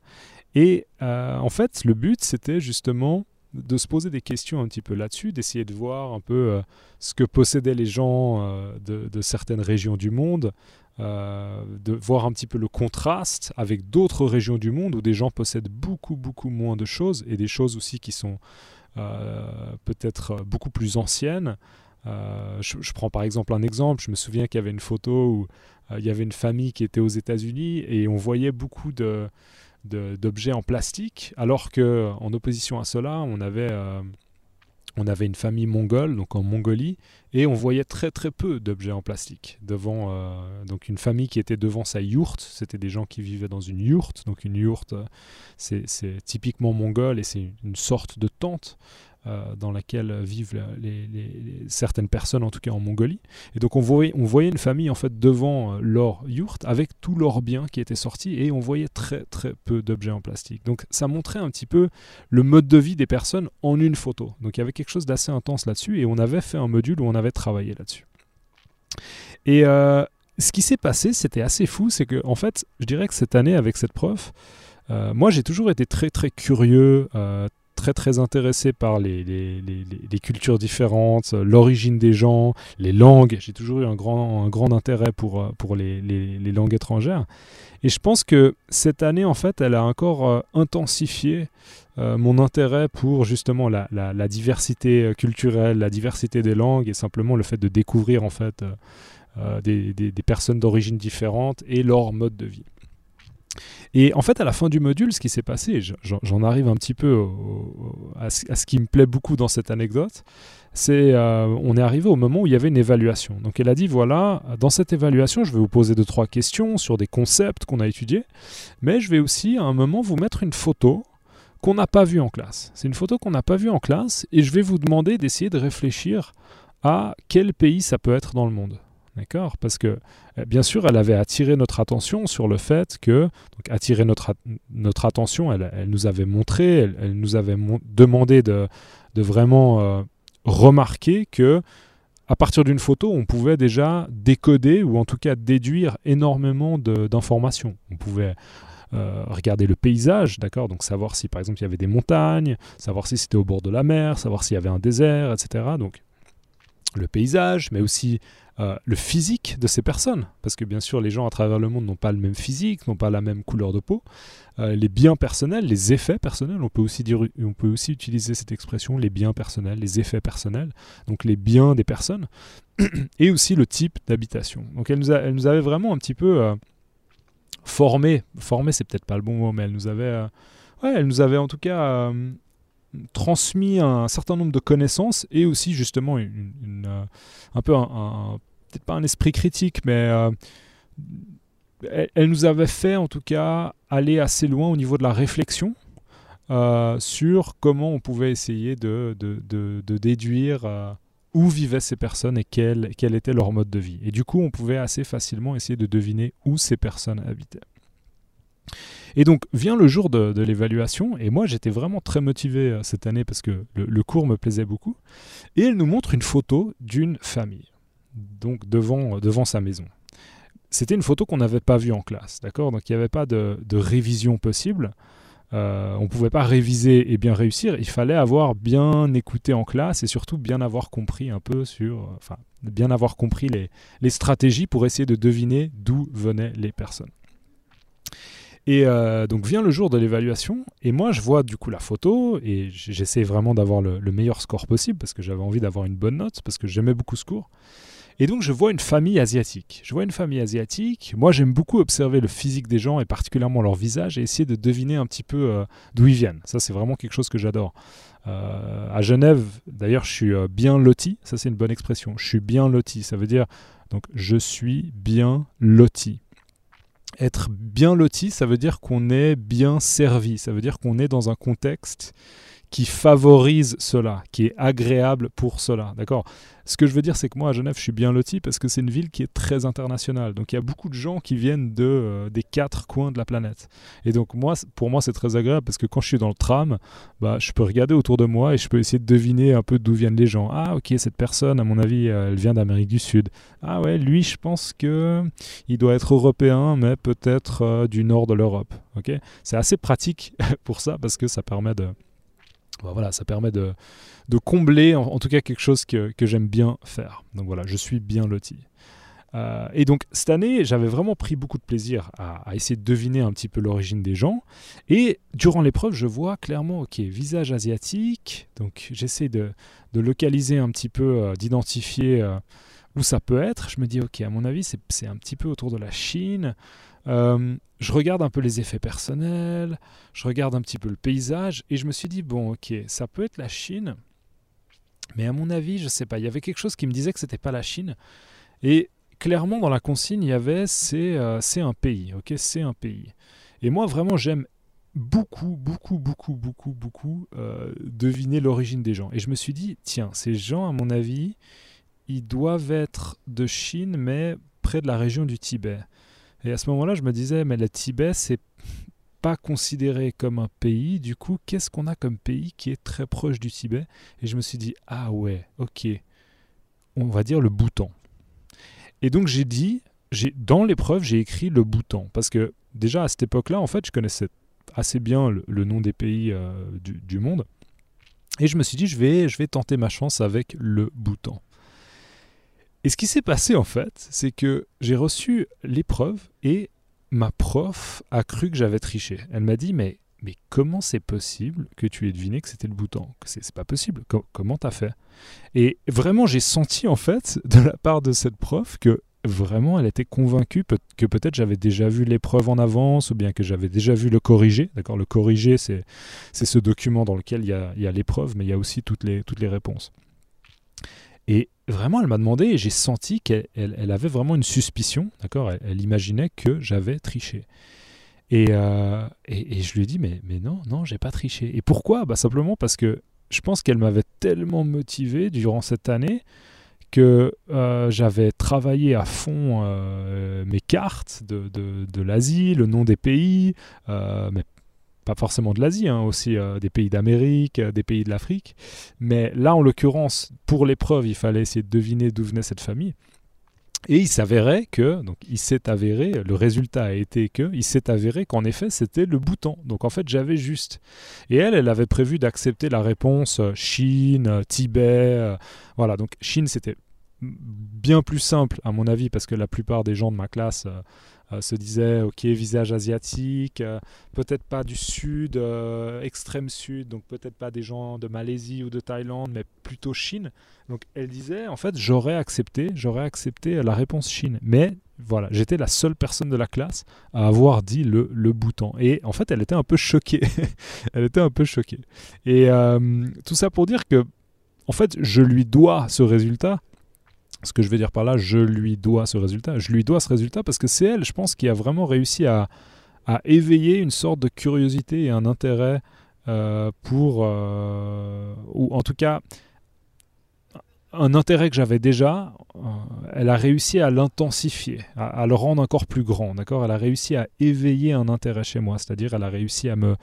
Et euh, en fait, le but, c'était justement de se poser des questions un petit peu là-dessus, d'essayer de voir un peu euh, ce que possédaient les gens euh, de, certaines régions du monde, euh, de voir un petit peu le contraste avec d'autres régions du monde où des gens possèdent beaucoup, beaucoup moins de choses et des choses aussi qui sont peut-être beaucoup plus anciennes. Je, je, prends par exemple un exemple, je me souviens qu'il y avait une photo où il y avait une famille qui était aux États-Unis et on voyait beaucoup de d'objets en plastique, alors que en opposition à cela, on avait, euh, on avait une famille mongole, donc en Mongolie, et on voyait très très peu d'objets en plastique. Devant, euh, donc une famille qui était devant sa yourte, c'était des gens qui vivaient dans une yourte, donc une yourte, c'est typiquement mongol et c'est une sorte de tente. Euh, dans laquelle vivent certaines personnes, en tout cas en Mongolie. Et donc on voyait, on voyait une famille en fait devant euh, leur yourte avec tous leurs biens qui étaient sortis et on voyait très très peu d'objets en plastique. Donc ça montrait un petit peu le mode de vie des personnes en une photo. Donc il y avait quelque chose d'assez intense là-dessus et on avait fait un module où on avait travaillé là-dessus. Et euh, ce qui s'est passé, c'était assez fou, c'est que en fait, je dirais que cette année avec cette prof, moi j'ai toujours été très très curieux, très très intéressé par les, les, les, cultures différentes, l'origine des gens, les langues. J'ai toujours eu un grand, un grand intérêt pour, euh, pour les, langues étrangères. Et je pense que cette année, en fait, elle a encore euh, intensifié euh, mon intérêt pour justement la, la, diversité culturelle, la diversité des langues et simplement le fait de découvrir en fait des, des, personnes d'origine différentes et leur mode de vie. Et en fait, à la fin du module, ce qui s'est passé, j'en arrive un petit peu à, ce, qui me plaît beaucoup dans cette anecdote, c'est euh, on est arrivé au moment où il y avait une évaluation. Donc elle a dit voilà, dans cette évaluation, je vais vous poser deux trois questions sur des concepts qu'on a étudiés, mais je vais aussi à un moment vous mettre une photo qu'on n'a pas vue en classe. C'est une photo qu'on n'a pas vue en classe et je vais vous demander d'essayer de réfléchir à quel pays ça peut être dans le monde. D'accord? Parce que, euh, bien sûr, elle avait attiré notre attention sur le fait que, donc attiré notre, notre attention, elle, nous avait montré, elle, nous avait demandé de, de vraiment euh, remarquer que, à partir d'une photo, on pouvait déjà décoder ou en tout cas déduire énormément d'informations. On pouvait euh, regarder le paysage, d'accord? Donc savoir si par exemple il y avait des montagnes, savoir si c'était au bord de la mer, savoir s'il y avait un désert, etc. Donc le paysage, mais aussi euh, le physique de ces personnes. Parce que bien sûr, les gens à travers le monde n'ont pas le même physique, n'ont pas la même couleur de peau. Euh, les biens personnels, les effets personnels, on peut, aussi dire, on peut aussi utiliser cette expression, les biens personnels, les effets personnels, donc les biens des personnes, *clears throat* et aussi le type d'habitation. Donc elle nous, elle nous avait vraiment un petit peu euh, formé, formé c'est peut-être pas le bon mot, mais elle nous avait, ouais, elle nous avait en tout cas transmis un certain nombre de connaissances et aussi justement une, un peu un, peut-être pas un esprit critique, mais euh, elle, nous avait fait en tout cas aller assez loin au niveau de la réflexion euh, sur comment on pouvait essayer de, de, déduire euh, où vivaient ces personnes et quel, quel était leur mode de vie. Et du coup, on pouvait assez facilement essayer de deviner où ces personnes habitaient. Et donc vient le jour de, l'évaluation, et moi j'étais vraiment très motivé cette année parce que le, cours me plaisait beaucoup. Et elle nous montre une photo d'une famille donc devant, devant sa maison. C'était une photo qu'on n'avait pas vue en classe, d'accord? Donc il n'y avait pas de, révision possible. Euh, on ne pouvait pas réviser et bien réussir. Il fallait avoir bien écouté en classe et surtout bien avoir compris un peu sur, enfin, bien avoir compris les, les stratégies pour essayer de deviner d'où venaient les personnes. Et euh, donc vient le jour de l'évaluation, et moi je vois du coup la photo, et j'essaie vraiment d'avoir le, le, meilleur score possible, parce que j'avais envie d'avoir une bonne note, parce que j'aimais beaucoup ce cours. Et donc je vois une famille asiatique. Je vois une famille asiatique. Moi j'aime beaucoup observer le physique des gens et particulièrement leur visage et essayer de deviner un petit peu euh, d'où ils viennent. Ça c'est vraiment quelque chose que j'adore. Euh, à Genève, d'ailleurs, je suis bien loti. Ça c'est une bonne expression. Je suis bien loti. Ça veut dire donc je suis bien loti. Être bien loti, ça veut dire qu'on est bien servi. Ça veut dire qu'on est dans un contexte qui favorise cela, qui est agréable pour cela. D'accord? Ce que je veux dire, c'est que moi, à Genève, je suis bien loti parce que c'est une ville qui est très internationale. Donc, il y a beaucoup de gens qui viennent de, euh, des quatre coins de la planète. Et donc, moi, pour moi, c'est très agréable parce que quand je suis dans le tram, bah, je peux regarder autour de moi et je peux essayer de deviner un peu d'où viennent les gens. Ah, ok, cette personne, à mon avis, elle vient d'Amérique du Sud. Ah ouais, lui, je pense que il doit être européen, mais peut-être euh, du nord de l'Europe. Ok? C'est assez pratique *laughs* pour ça parce que ça permet de voilà, ça permet de, combler en, tout cas quelque chose que, j'aime bien faire. Donc voilà, je suis bien loti. Euh, et donc cette année, j'avais vraiment pris beaucoup de plaisir à, essayer de deviner un petit peu l'origine des gens. Et durant l'épreuve, je vois clairement, ok, visage asiatique. Donc j'essaie de, localiser un petit peu, euh, d'identifier euh, où ça peut être. Je me dis, ok, à mon avis, c'est un petit peu autour de la Chine. Je regarde un peu les effets personnels, je regarde un petit peu le paysage, et je me suis dit, bon, ok, ça peut être la Chine, mais à mon avis, je sais pas, il y avait quelque chose qui me disait que c'était pas la Chine, et clairement dans la consigne, il y avait c'est euh, un pays, ok, c'est un pays. Et moi, vraiment, j'aime beaucoup, beaucoup, beaucoup, beaucoup, beaucoup euh, deviner l'origine des gens. Et je me suis dit, tiens, ces gens, à mon avis, ils doivent être de Chine, mais près de la région du Tibet. Et à ce moment-là, je me disais, mais le Tibet, c'est pas considéré comme un pays. Du coup, qu'est-ce qu'on a comme pays qui est très proche du Tibet? Et je me suis dit, ah ouais, ok, on va dire le Bhoutan. Et donc j'ai dit, dans l'épreuve, j'ai écrit le Bhoutan. Parce que déjà à cette époque-là, en fait, je connaissais assez bien le, nom des pays euh, du, monde. Et je me suis dit, je vais, je vais tenter ma chance avec le Bhoutan. Et ce qui s'est passé en fait, c'est que j'ai reçu l'épreuve et ma prof a cru que j'avais triché. Elle m'a dit mais mais comment c'est possible que tu aies deviné que c'était le bouton? C'est pas possible. comment t'as fait? Et vraiment, j'ai senti en fait *laughs* de la part de cette prof que vraiment elle était convaincue que peut-être j'avais déjà vu l'épreuve en avance ou bien que j'avais déjà vu le corrigé. D'accord, le corrigé c'est ce document dans lequel il y a l'épreuve, mais il y a aussi toutes les, toutes les réponses. Et vraiment, elle m'a demandé et j'ai senti qu'elle elle, avait vraiment une suspicion, d'accord? Elle, imaginait que j'avais triché. Euh, et, et, je lui ai dit, mais, non, non, j'ai pas triché. Et pourquoi? Bah, Simplement parce que je pense qu'elle m'avait tellement motivé durant cette année que euh, j'avais travaillé à fond euh, mes cartes de, de, de l'Asie, le nom des pays, mais pas forcément de l'Asie, hein, aussi euh, des pays d'Amérique, euh, des pays de l'Afrique. Mais là, en l'occurrence, pour l'épreuve, il fallait essayer de deviner d'où venait cette famille. Et il s'avérait que, donc il s'est avéré, le résultat a été que, il s'est avéré qu'en effet c'était le bouton. Donc en fait j'avais juste. Et elle, elle avait prévu d'accepter la réponse euh, Chine, Tibet, voilà. Donc Chine c'était bien plus simple à mon avis parce que la plupart des gens de ma classe se disaient ok visage asiatique, euh, peut-être pas du sud, extrême sud, donc peut-être pas des gens de Malaisie ou de Thaïlande, mais plutôt Chine. Donc elle disait en fait j'aurais accepté, j'aurais accepté la réponse Chine, mais voilà, j'étais la seule personne de la classe à avoir dit le, le bouton. Et en fait, elle était un peu choquée. *laughs* elle était un peu choquée. Et tout ça pour dire que, en fait, je lui dois ce résultat ce que je veux dire par là, je lui dois ce résultat. Je lui dois ce résultat parce que c'est elle, je pense, qui a vraiment réussi à, éveiller une sorte de curiosité et un intérêt euh, pour, euh, ou en tout cas, un intérêt que j'avais déjà, euh, elle a réussi à l'intensifier, à, le rendre encore plus grand, d'accord? Elle a réussi à éveiller un intérêt chez moi, c'est-à-dire elle a réussi à me,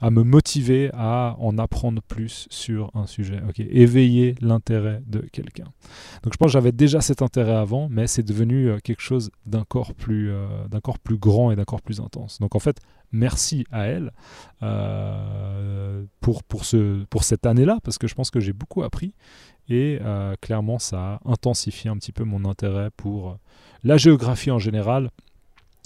à me motiver à en apprendre plus sur un sujet, ok? Éveiller l'intérêt de quelqu'un. Donc je pense que j'avais déjà cet intérêt avant, mais c'est devenu euh, quelque chose d'encore plus, euh, plus grand et d'encore plus intense. Donc en fait, merci à elle pour, pour, ce, pour cette année-là, parce que je pense que j'ai beaucoup appris et euh, clairement, ça a intensifié un petit peu mon intérêt pour euh, la géographie en général,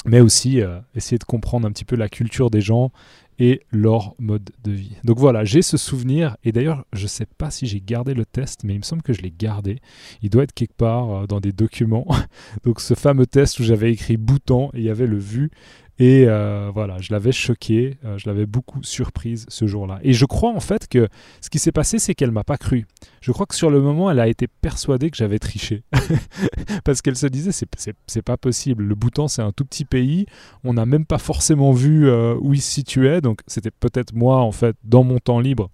mais aussi euh, essayer de comprendre un petit peu la culture des gens et leur mode de vie. Donc voilà, j'ai ce souvenir, et d'ailleurs, je ne sais pas si j'ai gardé le test, mais il me semble que je l'ai gardé. Il doit être quelque part dans des documents. *laughs* Donc ce fameux test où j'avais écrit bouton et il y avait le vu et euh, voilà, je l'avais choquée, euh, je l'avais beaucoup surprise ce jour-là. Et je crois en fait que ce qui s'est passé, c'est qu'elle m'a pas cru. Je crois que sur le moment, elle a été persuadée que j'avais triché. *laughs* Parce qu'elle se disait, c'est pas possible. Le Bhoutan, c'est un tout petit pays. On n'a même pas forcément vu euh, où il se situait. Donc c'était peut-être moi, en fait, dans mon temps libre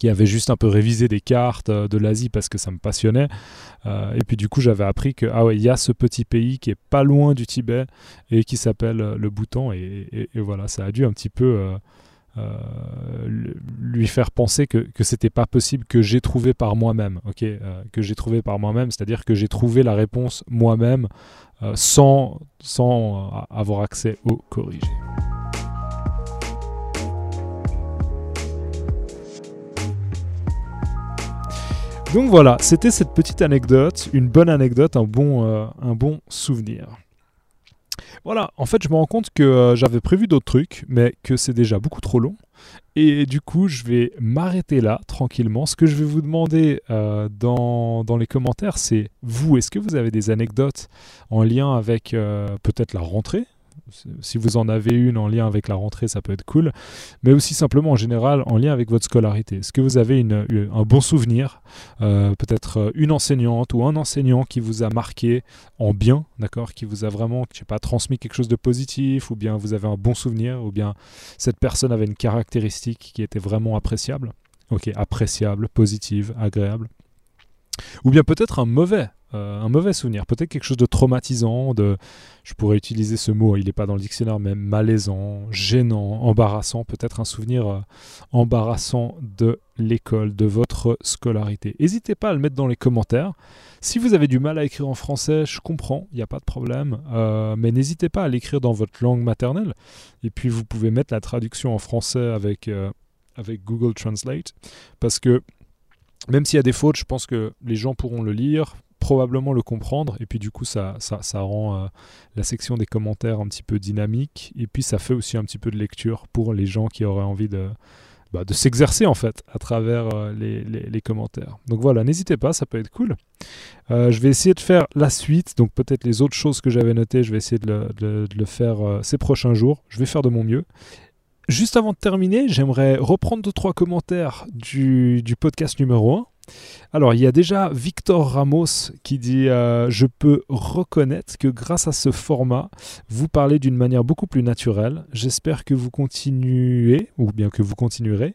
qui avait juste un peu révisé des cartes euh, de l'Asie parce que ça me passionnait. Euh, et puis du coup, j'avais appris que ah ouais, il y a ce petit pays qui est pas loin du Tibet et qui s'appelle euh, le Bhoutan. Et, voilà, ça a dû un petit peu lui faire penser que, que c'était pas possible que j'ai trouvé par moi-même, ok, que j'ai trouvé par moi-même, c'est-à-dire que j'ai trouvé la réponse moi-même sans, sans avoir accès au corrigé. Donc voilà, c'était cette petite anecdote, une bonne anecdote, un bon, euh, souvenir. Voilà, en fait, je me rends compte que euh, j'avais prévu d'autres trucs, mais que c'est déjà beaucoup trop long. Et du coup, je vais m'arrêter là, tranquillement. Ce que je vais vous demander euh, dans, les commentaires, c'est vous, est-ce que vous avez des anecdotes en lien avec peut-être la rentrée? Si vous en avez une en lien avec la rentrée, ça peut être cool. Mais aussi simplement en général en lien avec votre scolarité. Est-ce que vous avez une, un bon souvenir euh, Peut-être euh, une enseignante ou un enseignant qui vous a marqué en bien, d'accord Qui vous a vraiment, je sais pas, transmis quelque chose de positif, ou bien vous avez un bon souvenir, ou bien cette personne avait une caractéristique qui était vraiment appréciable? Ok, appréciable, positive, agréable. Ou bien peut-être un mauvais, euh, un mauvais souvenir, peut-être quelque chose de traumatisant, de, je pourrais utiliser ce mot, il n'est pas dans le dictionnaire, mais malaisant, gênant, embarrassant, peut-être un souvenir euh, embarrassant de l'école, de votre scolarité. N'hésitez pas à le mettre dans les commentaires. Si vous avez du mal à écrire en français, je comprends, il n'y a pas de problème, euh, mais n'hésitez pas à l'écrire dans votre langue maternelle, et puis vous pouvez mettre la traduction en français avec, avec Google Translate, parce que même s'il y a des fautes, je pense que les gens pourront le lire, probablement le comprendre, et puis du coup ça, ça, rend euh, la section des commentaires un petit peu dynamique, et puis ça fait aussi un petit peu de lecture pour les gens qui auraient envie de, bah, de s'exercer en fait à travers euh, les, commentaires. Donc voilà, n'hésitez pas, ça peut être cool. Euh, je vais essayer de faire la suite, donc peut-être les autres choses que j'avais notées, je vais essayer de le, faire ces prochains jours, je vais faire de mon mieux. Juste avant de terminer, j'aimerais reprendre deux trois commentaires du, podcast numéro 1. Alors, il y a déjà Victor Ramos qui dit euh, Je peux reconnaître que grâce à ce format, vous parlez d'une manière beaucoup plus naturelle. J'espère que vous continuez, ou bien que vous continuerez.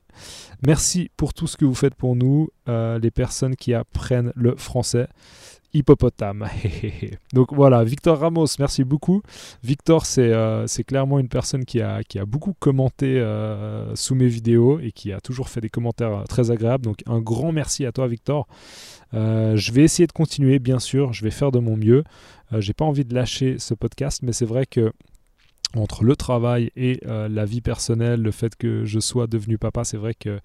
Merci pour tout ce que vous faites pour nous, euh, les personnes qui apprennent le français hippopotame. *laughs* Donc voilà, Victor Ramos, merci beaucoup. Victor, c'est euh, clairement une personne qui a, beaucoup commenté euh, sous mes vidéos et qui a toujours fait des commentaires euh, très agréables. Donc un grand merci à toi, Victor. je vais essayer de continuer, bien sûr. Je vais faire de mon mieux. J'ai pas envie de lâcher ce podcast, mais c'est vrai que entre le travail et euh, la vie personnelle, le fait que je sois devenu papa, c'est vrai que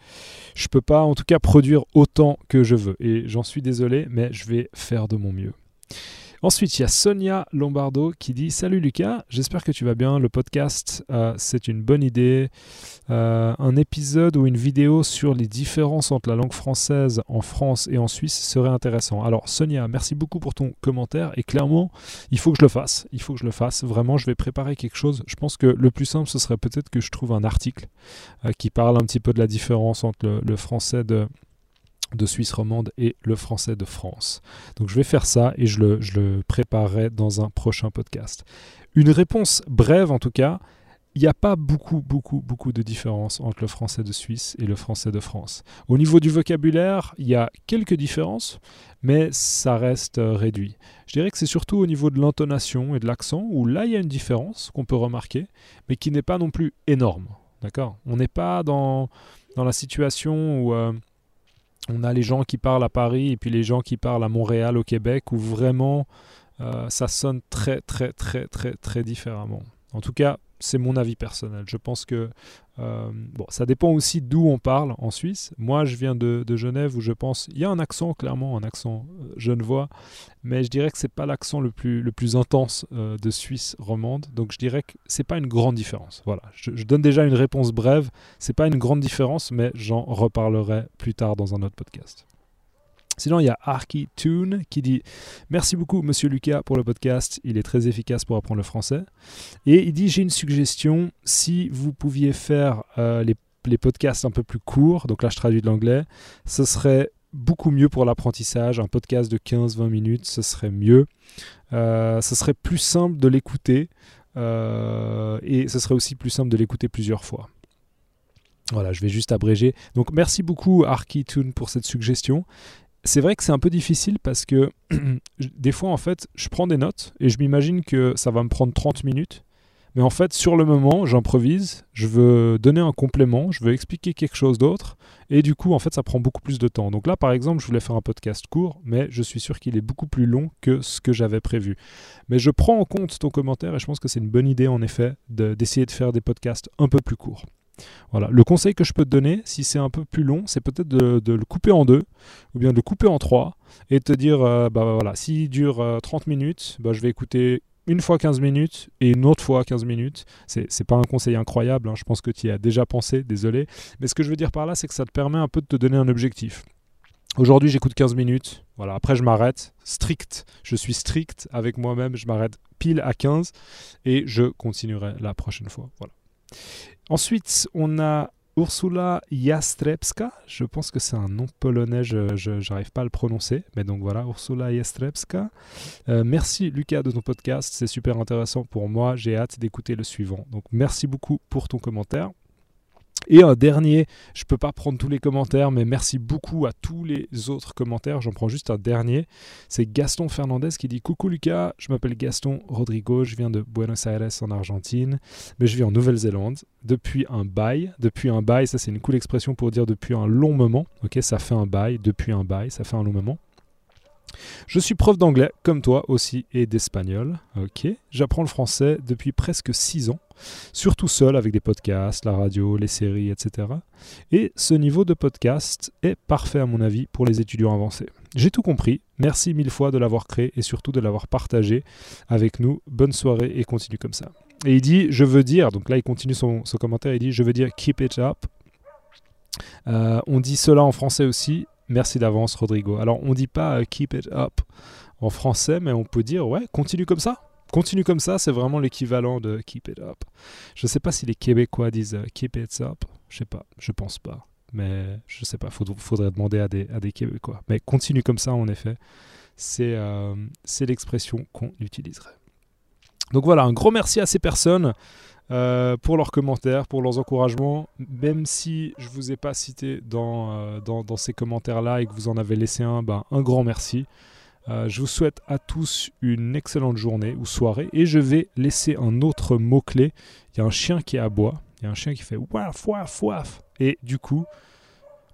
je peux pas en tout cas produire autant que je veux. Et j'en suis désolé, mais je vais faire de mon mieux. Ensuite, il y a Sonia Lombardo qui dit Salut Lucas, j'espère que tu vas bien. Le podcast, euh, c'est une bonne idée. Euh, un épisode ou une vidéo sur les différences entre la langue française en France et en Suisse serait intéressant. Alors, Sonia, merci beaucoup pour ton commentaire. Et clairement, il faut que je le fasse. Il faut que je le fasse. Vraiment, je vais préparer quelque chose. Je pense que le plus simple, ce serait peut-être que je trouve un article euh, qui parle un petit peu de la différence entre le français de de Suisse romande et le français de France. Donc je vais faire ça et je le, je le préparerai dans un prochain podcast. Une réponse brève en tout cas, il n'y a pas beaucoup, beaucoup, beaucoup de différence entre le français de Suisse et le français de France. Au niveau du vocabulaire, il y a quelques différences, mais ça reste euh, réduit. Je dirais que c'est surtout au niveau de l'intonation et de l'accent où là il y a une différence qu'on peut remarquer, mais qui n'est pas non plus énorme. D'accord? On n'est pas dans, dans la situation où... Euh, on a les gens qui parlent à Paris et puis les gens qui parlent à Montréal, au Québec, où vraiment euh, ça sonne très, très, très, très, très différemment. En tout cas, c'est mon avis personnel. Je pense que euh, bon, ça dépend aussi d'où on parle en Suisse. Moi, je viens de, Genève où je pense il y a un accent clairement, un accent euh, genevois, mais je dirais que c'est pas l'accent le plus le plus intense euh, de Suisse romande. Donc je dirais que c'est pas une grande différence. Voilà, je, je donne déjà une réponse brève. C'est pas une grande différence, mais j'en reparlerai plus tard dans un autre podcast. Sinon, il y a Arky Toon qui dit Merci beaucoup, monsieur Lucas, pour le podcast. Il est très efficace pour apprendre le français. Et il dit J'ai une suggestion. Si vous pouviez faire euh, les, podcasts un peu plus courts, donc là je traduis de l'anglais, ce serait beaucoup mieux pour l'apprentissage. Un podcast de 15-20 minutes, ce serait mieux. Euh, ce serait plus simple de l'écouter. Euh, et ce serait aussi plus simple de l'écouter plusieurs fois. Voilà, je vais juste abréger. Donc merci beaucoup Toon pour cette suggestion c'est vrai que c'est un peu difficile parce que *clears throat* des fois, en fait, je prends des notes et je m'imagine que ça va me prendre 30 minutes. Mais en fait, sur le moment, j'improvise, je veux donner un complément, je veux expliquer quelque chose d'autre, et du coup, en fait, ça prend beaucoup plus de temps. Donc là, par exemple, je voulais faire un podcast court, mais je suis sûr qu'il est beaucoup plus long que ce que j'avais prévu. Mais je prends en compte ton commentaire et je pense que c'est une bonne idée, en effet, d'essayer de faire des podcasts un peu plus courts. Voilà. Le conseil que je peux te donner, si c'est un peu plus long, c'est peut-être de, le couper en deux, ou bien de le couper en trois, et te dire, euh, bah voilà, s'il dure 30 euh, minutes, bah, je vais écouter une fois 15 minutes et une autre fois 15 minutes. C'est, pas un conseil incroyable, hein, je pense que tu y as déjà pensé, désolé. Mais ce que je veux dire par là, c'est que ça te permet un peu de te donner un objectif. Aujourd'hui, j'écoute 15 minutes. Voilà, après, je m'arrête. Strict. Je suis strict avec moi-même. Je m'arrête pile à 15 et je continuerai la prochaine fois. Voilà. Ensuite, on a Ursula Jastrebska, je pense que c'est un nom polonais, je n'arrive pas à le prononcer, mais donc voilà, Ursula Jastrebska. Euh, merci Lucas de ton podcast, c'est super intéressant pour moi, j'ai hâte d'écouter le suivant. Donc merci beaucoup pour ton commentaire. Et un dernier, je ne peux pas prendre tous les commentaires, mais merci beaucoup à tous les autres commentaires. J'en prends juste un dernier. C'est Gaston Fernandez qui dit Coucou Lucas, je m'appelle Gaston Rodrigo, je viens de Buenos Aires en Argentine, mais je vis en Nouvelle-Zélande depuis un bail. Depuis un bail, ça c'est une cool expression pour dire depuis un long moment. Ok, ça fait un bail, depuis un bail, ça fait un long moment. Je suis prof d'anglais, comme toi aussi, et d'espagnol. Ok. J'apprends le français depuis presque 6 ans, surtout seul avec des podcasts, la radio, les séries, etc. Et ce niveau de podcast est parfait à mon avis pour les étudiants avancés. J'ai tout compris. Merci mille fois de l'avoir créé et surtout de l'avoir partagé avec nous. Bonne soirée et continue comme ça. Et il dit, je veux dire, donc là il continue son, commentaire, il dit, je veux dire keep it up. Euh, on dit cela en français aussi, Merci d'avance, Rodrigo. Alors, on ne dit pas euh, keep it up en français, mais on peut dire ouais, continue comme ça. Continue comme ça, c'est vraiment l'équivalent de keep it up. Je ne sais pas si les Québécois disent euh, keep it up. Je sais pas, je pense pas. Mais je sais pas, il faudrait demander à des, Québécois. Mais continue comme ça, en effet. C'est euh, l'expression qu'on utiliserait. Donc voilà, un gros merci à ces personnes. Euh, pour leurs commentaires, pour leurs encouragements. Même si je ne vous ai pas cité dans, euh, dans, ces commentaires-là et que vous en avez laissé un, ben, un grand merci. Euh, je vous souhaite à tous une excellente journée ou soirée et je vais laisser un autre mot-clé. Il y a un chien qui aboie, il y a un chien qui fait waf, waf, waf. Et du coup,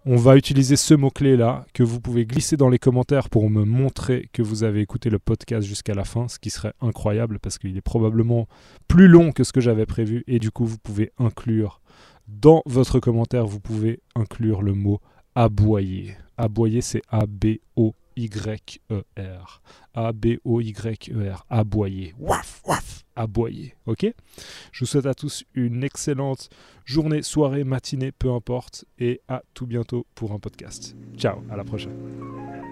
On va utiliser ce mot-clé là que vous pouvez glisser dans les commentaires pour me montrer que vous avez écouté le podcast jusqu'à la fin, ce qui serait incroyable parce qu'il est probablement plus long que ce que j'avais prévu et du coup vous pouvez inclure dans votre commentaire, vous pouvez inclure le mot aboyer. Aboyer c'est A-B-O y-E-R. A-B-O-Y-E-R. Aboyer. Waf, waf. Aboyer. Ok? Je vous souhaite à tous une excellente journée, soirée, matinée, peu importe. Et à tout bientôt pour un podcast. Ciao, à la prochaine.